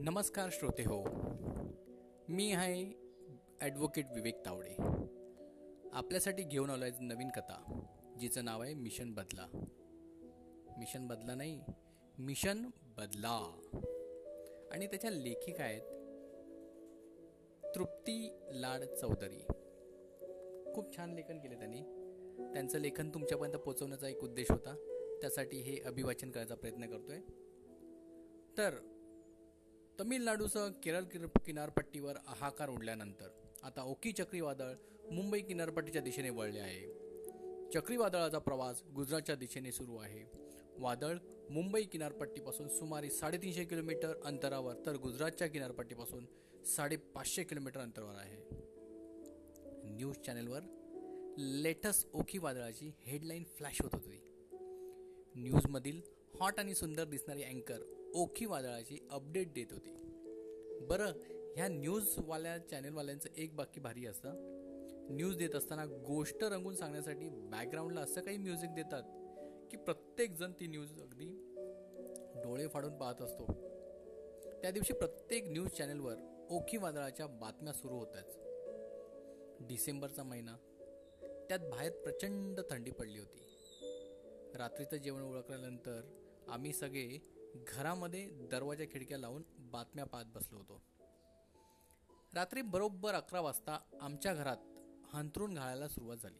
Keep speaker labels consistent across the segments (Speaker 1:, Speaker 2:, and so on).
Speaker 1: नमस्कार श्रोते हो मी आहे ॲडव्होकेट विवेक तावडे. आपल्यासाठी घेऊन आलो आहे नवीन कथा जिचं नाव आहे मिशन बदला. मिशन बदला नाही मिशन बदला. आणि त्याच्या लेखिका आहेत तृप्ती लाड चौधरी. खूप छान लेखन केले त्यांनी. त्यांचं लेखन तुमच्यापर्यंत पोचवण्याचा एक उद्देश होता. त्यासाठी हे अभिवाचन करायचा प्रयत्न करतोय. तर तमिळनाडूसह केरळ किनारपट्टीवर हाहाकार उडल्यानंतर आता ओकी चक्रीवादळ मुंबई किनारपट्टीच्या दिशेने वळले आहे. चक्रीवादळाचा प्रवास गुजरातच्या दिशेने सुरू आहे. वादळ मुंबई किनारपट्टीपासून सुमारे साडेतीनशे किलोमीटर अंतरावर तर गुजरातच्या किनारपट्टीपासून साडेपाचशे किलोमीटर अंतरावर आहे. न्यूज चॅनेलवर लेटेस्ट ओखी वादळाची हेडलाईन फ्लॅश होत होती. न्यूजमधील हॉट आणि सुंदर दिसणारी अँकर ओखी वादळाची अपडेट देत होती. बरं ह्या न्यूजवाल्या चॅनेलवाल्यांचं एक बाकी भारी असतं. न्यूज देत असताना गोष्ट रंगून सांगण्यासाठी बॅकग्राऊंडला असं काही म्युझिक देतात की प्रत्येकजण ती न्यूज अगदी डोळे फाडून पाहत असतो. त्या दिवशी प्रत्येक न्यूज चॅनेलवर ओखी वादळाच्या बातम्या सुरू होत्याच. डिसेंबरचा महिना. त्यात बाहेर प्रचंड थंडी पडली होती. रात्रीचं जेवण ओळखल्यानंतर आम्ही सगळे घरामध्ये दरवाजा खिडक्या लावून बातम्या पाहत बसलो होतो. रात्री बरोबर अकरा वाजता आमच्या घरात हंतरून घालायला सुरुवात झाली.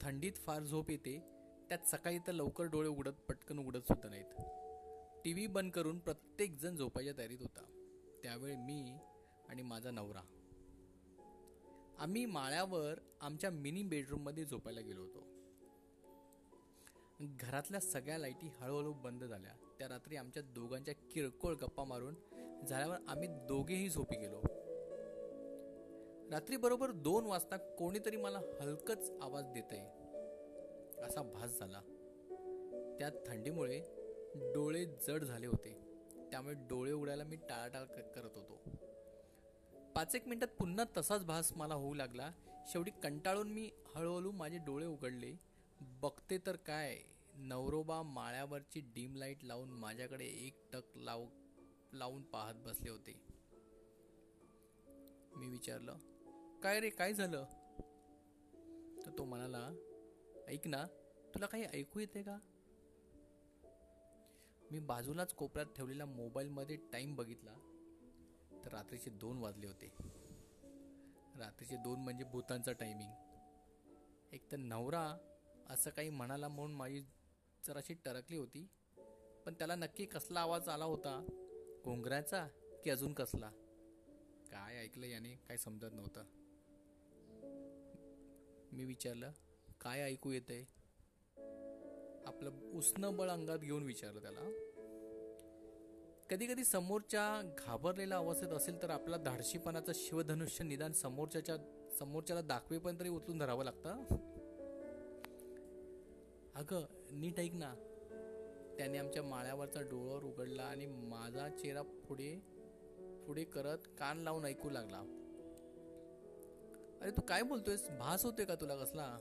Speaker 1: थंडीत फार झोप येते त्यात सकाळी तर लवकर डोळे उघडत पटकन उघडत सुद्धा नाहीत. टी व्ही बंद करून प्रत्येकजण झोपायच्या तयारीत होता. त्यावेळी मी आणि माझा नवरा. आम्ही माळ्यावर आमच्या मिनी बेडरूममध्ये झोपायला गेलो होतो. घरातल्या सगळ्या लाईटी हळूहळू बंद झाल्या. त्या रात्री आमच्या दोघांच्या किरकोळ गप्पा मारून झाल्यावर आम्ही दोघेही झोपी गेलो. रात्री बरोबर दोन वाजता कोणीतरी मला हलकच आवाज देत आहे असा भास झाला. त्या थंडीमुळे डोळे जड झाले होते. त्यामुळे डोळे उडायला मी टाळाटाळ करत होतो. पाच एक मिनिटात पुन्हा तसाच भास मला होऊ लागला. शेवटी कंटाळून मी हळूहळू माझे डोळे उघडले. बघते तर काय नवरोबा माळ्यावरची डीम लाइट लावून माझ्याकडे एक टक लाव लावून पाहत बसले होते. मी विचारलं काय रे काय झालं? तर तो म्हणाला ऐक ना तुला काही ऐकू येते का? मी बाजूलाच कोपऱ्यात ठेवलेल्या मोबाईलमध्ये टाईम बघितला तर रात्रीचे दोन वाजले होते. रात्रीचे दोन म्हणजे भूतांचा टायमिंग. एक तर नवरा असं काही म्हणाला म्हणून माझी जराशी टरकली होती. पण त्याला नक्की कसला आवाज आला होता? घोंगऱ्याचा की अजून कसला? काय ऐकलं याने? काय समजत नव्हतं. मी विचारलं काय ऐकू येतंय? आपलं उष्ण बळ अंगात घेऊन विचारलं त्याला. कधी कधी समोरच्या घाबरलेल्या अवस्थेत असेल तर आपला धाडशीपणाचं शिवधनुष्य निदान समोरच्याच्या समोरच्याला दाखवेपर्यंत तरी उचलून धरावं लागतं. अगं नीट ऐक ना. त्याने आमच्या माळ्यावरचा डोळ्यावर उघडला आणि माझा चेहरा पुढे पुढे करत कान लावून ऐकू लागला. अरे तू काय बोलतोयस? भास होते का तुला कसला?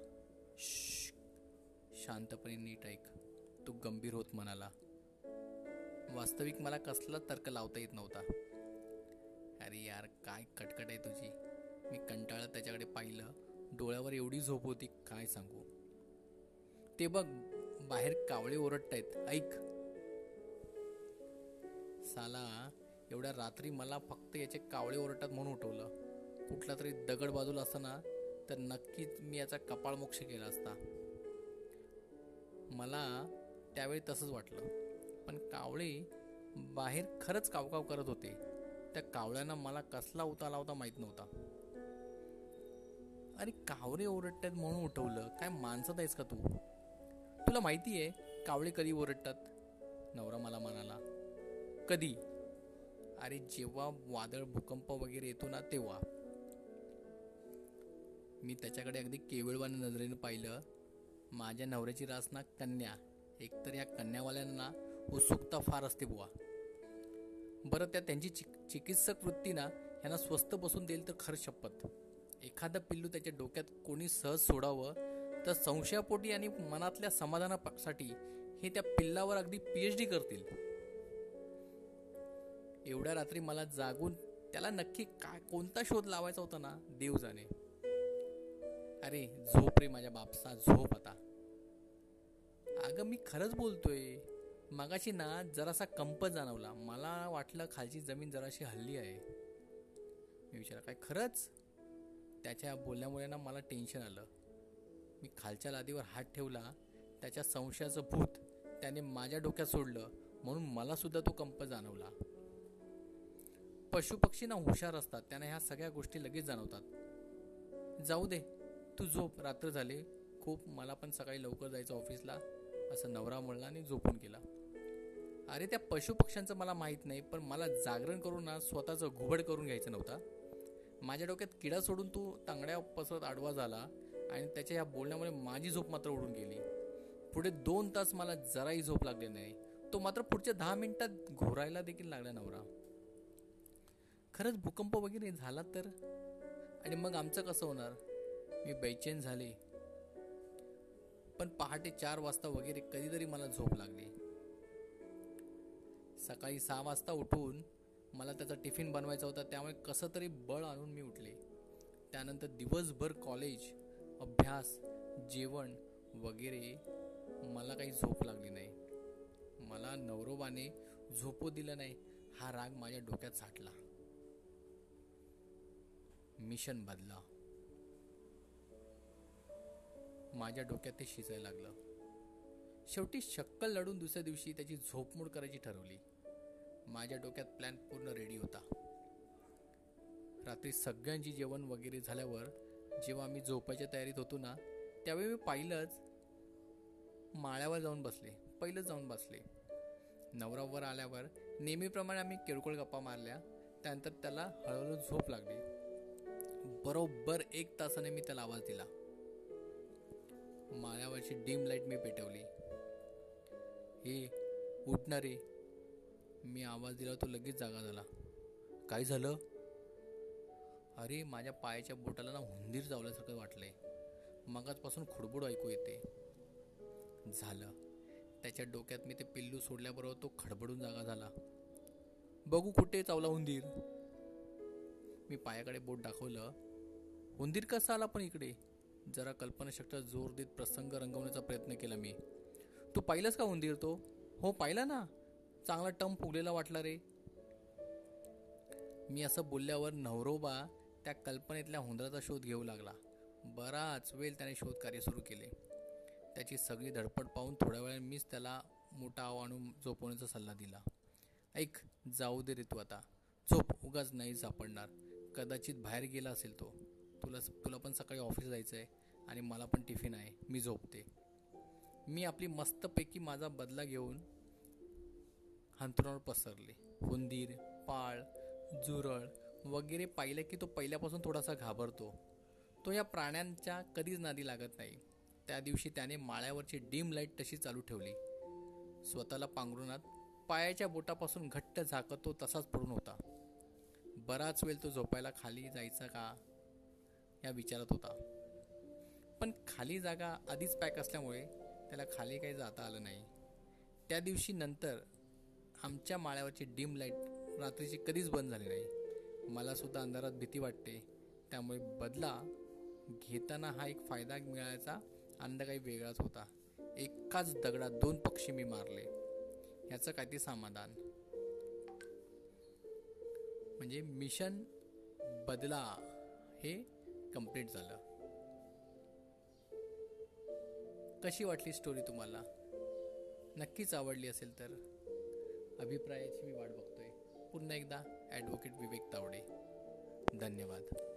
Speaker 1: शांतपणे नीट ऐक. तू गंभीर होत म्हणाला. वास्तविक मला कसला तर्क लावता येत नव्हता. अरे यार काय कटकट आहे तुझी. मी कंटाळत त्याच्याकडे पाहिलं. डोळ्यावर एवढी झोप होती काय सांगू? ते बघ बाहेर कावळे ओरडतायत. ऐक. साला एवढ्या रात्री मला फक्त याचे कावळे ओरडतात म्हणून उठवलं. कुठला तरी दगड बाजूला असताना तर नक्कीच मी याचा कपाळ मोक्ष केला असता. मला त्यावेळी तसंच वाटलं. पण कावळे बाहेर खरंच कावकाव करत होते. त्या कावळ्यांना मला कसला उताला होता माहीत नव्हता. अरे कावरे ओरडतात म्हणून उठवलं. काय माणसत आहेस का तू? तुला माहिती आहे कावळे कधी ओरडतात? नवरा मला म्हणाला कधी? अरे जेव्हा वादळ भूकंप वगैरे येतो ना तेव्हा. मी त्याच्याकडे अगदी केवळवान नजरेनं पाहिलं. माझ्या नवऱ्याची रास ना कन्या. एकतर या कन्यावाल्यांना उत्सुकता फार असते बुवा. बरं त्या त्यांची चिक चिकित्सक वृत्ती ना यांना स्वस्त बसून देईल तर खरं शपथ. एखादं पिल्लू त्याच्या डोक्यात कोणी सहज सोडावं तर संशयापोटी आणि मनातल्या समाधानासाठी हे त्या पिल्लावर अगदी पीएच डी करतील. एवढ्या रात्री मला जागून त्याला नक्की काय कोणता शोध लावायचा होता ना देव जाणे. अरे झोप रे माझ्या बापसा झोप आता. अगं मी खरंच बोलतोय. मगाशी ना जरासा कंप जाणवला. मला वाटलं खालची जमीन जराशी हल्ली आहे. मी विचार काय खरंच? त्याच्या बोलण्यामुळे ना मला टेन्शन आलं. मी खालच्या लादीवर हात ठेवला त्याच्या संशयाचं भूत त्याने माझ्या डोक्यात सोडलं म्हणून मलासुद्धा तो कंप जाणवला. पशुपक्षी ना हुशार असतात त्यांना ह्या सगळ्या गोष्टी लगेच जाणवतात. जाऊ दे तू झोप रात्र झाली खूप मला पण सकाळी लवकर जायचं ऑफिसला असं नवरा म्हणला आणि झोपून गेला. अरे त्या पशुपक्ष्यांचं मला माहीत नाही पण मला जागरण करून ना स्वतःचं घुबड करून घ्यायचं नव्हता. माझ्या डोक्यात किडा सोडून तू तांगड्या पसरत आडवा झाला आणि त्याच्या या बोलण्यामुळे माझी झोप मात्र उडून गेली. पुढे दोन तास मला जराही झोप लागली नाही. तो मात्र पुढच्या दहा मिनिटात घोरायला देखील लागला नवरा. खरंच भूकंप वगैरे झाला तर? आणि मग आमचं कसं होणार? मी बेचैन झाले. पण पहाटे चार वाजता वगैरे कधीतरी मला झोप लागली. सकाळी सहा वाजता उठून मला त्याचा टिफिन बनवायचा होता त्यामुळे कसं तरी बळ आणून मी उठले. त्यानंतर दिवसभर कॉलेज अभ्यास जेवण वगैरे मला काही झोप लागली नाही. मला नवरोबाने झोपू दिलं नाही. हा राग माझ्या डोक्यात साठला. मिशन बदला. माझ्या डोक्यात ते शिजायला लागलं. शेवटी शक्कल लढून दुसऱ्या दिवशी त्याची झोपमोड करायची ठरवली. माझ्या डोक्यात प्लॅन पूर्ण रेडी होता. रात्री सगळ्यांची जेवण वगैरे झाल्यावर जेव्हा आम्ही झोपायच्या तयारीत होतो ना त्यावेळी मी पहिलंच माळ्यावर जाऊन बसले पहिलंच जाऊन बसले. नवरावर आल्यावर नेहमीप्रमाणे आम्ही किरकोळ गप्पा मारल्या त्यानंतर त्याला हळूहळू झोप लागली. बरोबर एक तासाने मी त्याला आवाज दिला. माळ्यावरची डीम लाइट मी पेटवली. हे उठणारे मी आवाज दिला तो लगेच जागा झाला. काय झालं? अरे माझ्या पायाच्या बोटाला ना हुंदीर चावल्यासारखं वाटलंय. मगाचपासून खुडबुड ऐकू येते. झालं. त्याच्या डोक्यात मी ते पिल्लू सोडल्याबरोबर तो खडबडून जागा झाला. बघू कुठे चावला हुंदीर मी पायाकडे बोट दाखवलं. हुंदीर कसा आला पण इकडे? जरा कल्पनाशक्ती जोर देत प्रसंग रंगवण्याचा प्रयत्न केला मी. तू पाहिलंस का हुंदीर तो? हो पाहिला ना. चांगला टम फुगलेला वाटला रे. मी असं बोलल्यावर नवरोबा त्या कल्पनेतल्या हुंदराचा शोध घेऊ लागला. बराच वेळ त्याने शोधकार्य सुरू केले. त्याची सगळी धडपड पाहून थोड्या वेळाने मीच त्याला मोठा आव आणून झोपवण्याचा सल्ला दिला. ऐक जाऊ दे रे तू आता. झोप उगाच नाही सापडणार. कदाचित बाहेर गेला असेल तो. तुला तुला पण सकाळी ऑफिस जायचं आहे आणि मला पण टिफिन आहे. मी झोपते. मी आपली मस्तपैकी माझा बदला घेऊन हंतरुणावर पसरले. हुंदीर पाळ जुरळ वगैरे पाहिलं की तो पहिल्यापासून थोडासा घाबरतो. तो या प्राण्यांच्या कधीच नादी लागत नाही. त्या दिवशी त्याने माळ्यावरची डीम लाइट तशी चालू ठेवली. स्वतःला पांघरुणात पायाच्या बोटापासून घट्ट झाकत तो तसाच पडून होता. बराच वेळ तो झोपायला खाली जायचा का? या विचारात होता. पण खाली जागा आधीच पॅक असल्यामुळे त्याला खाली काही जाता आलं नाही. त्या दिवशी नंतर आमच्या माळ्यावरची डीम लाइट रात्रीची कधीच बंद झाली नाही. मलासुद्धा अंधारात भीती वाटते. त्यामुळे बदला घेताना हा एक फायदा मिळायचा अंदा काही वेगळाच होता. एकाच दगडात दोन पक्षी मी मारले. ह्याचं काय ते समाधान? म्हणजे मिशन बदला हे कंप्लीट झालं. कशी वाटली स्टोरी तुम्हाला? नक्कीच आवडली असेल तर. अभिप्रायाची मी वाट बघतोय. पुन्हा एकदा. ॲडव्होकेट विवेक तावडे. धन्यवाद.